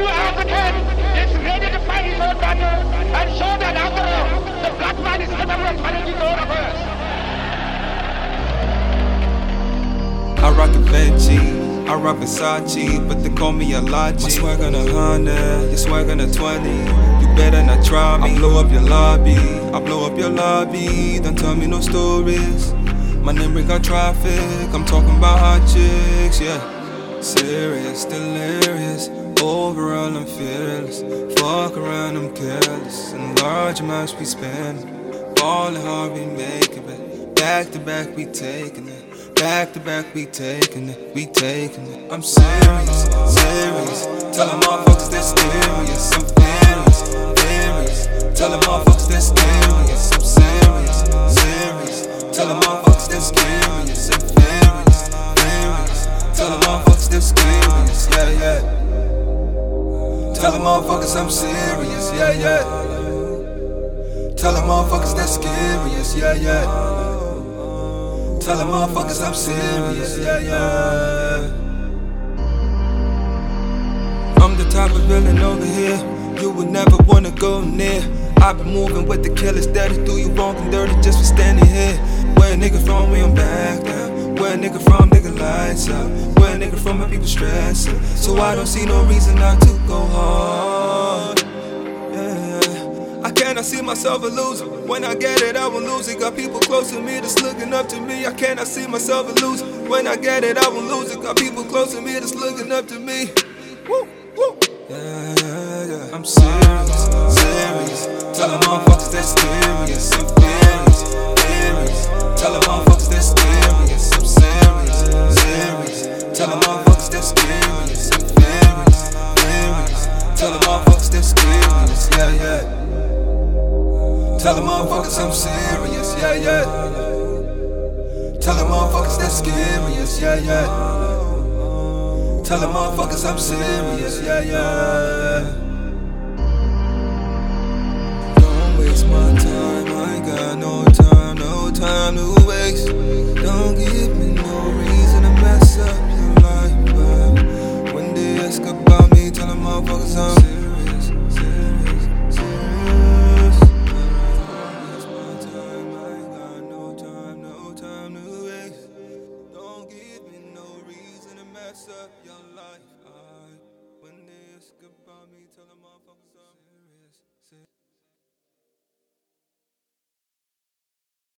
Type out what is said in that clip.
that new African is ready to fight his own battle and show that after all, the black man is capable of challenging all of us. I rock a Benji, I rock Versace, but they call me a Lachi. My swag on a hundred, your swag on a twenty. You better not try me. I blow up your lobby, I blow up your lobby. Don't tell me no stories. My name bring out traffic. I'm talking about hot chicks, yeah. Serious, delirious. Overall, I'm fearless. Fuck around, I'm careless. And large amounts we spend. Ballin' hard, we making it. Back to back, we taking it. Back to back, we taking it. We taking it. I'm serious, serious. Tell them motherfuckers they're serious. I'm furious, furious. Tell them motherfuckers they're serious. I'm serious, serious. Tell them motherfuckers they're serious. I'm furious, furious. Tell them motherfuckers they're serious. Yeah, yeah. Tell them motherfuckers I'm serious. Yeah, yeah. Tell them motherfuckers they're serious. Yeah, yeah. Tell them motherfuckers I'm serious, yeah, yeah. I'm the type of villain over here you would never wanna go near. I've been moving with the killers that do you wrong and dirty just for standing here. Where a nigga from, we on back. Where a nigga from, nigga lights out. Where a nigga from, my people stressing. So I don't see no reason not to go hard. Yeah. I cannot see myself a loser. When I get it, I will lose it. Got people close to me that's looking up to me. I cannot see myself a loser. When I get it, I will lose it. Got people close to me that's looking up to me. Woo, woo. Yeah, yeah, yeah. I'm serious, serious. Tell them motherfuckers they're serious. Tell them motherfuckers I'm serious. Yeah, yeah. Tell them motherfuckers they're serious. Yeah, yeah. Tell them motherfuckers I'm serious, yeah, yeah. Don't waste my time, I got no time, no time to waste. Don't give me no reason to mess up your life, but when they ask about me, tell motherfuckers I'm serious, mess up your life.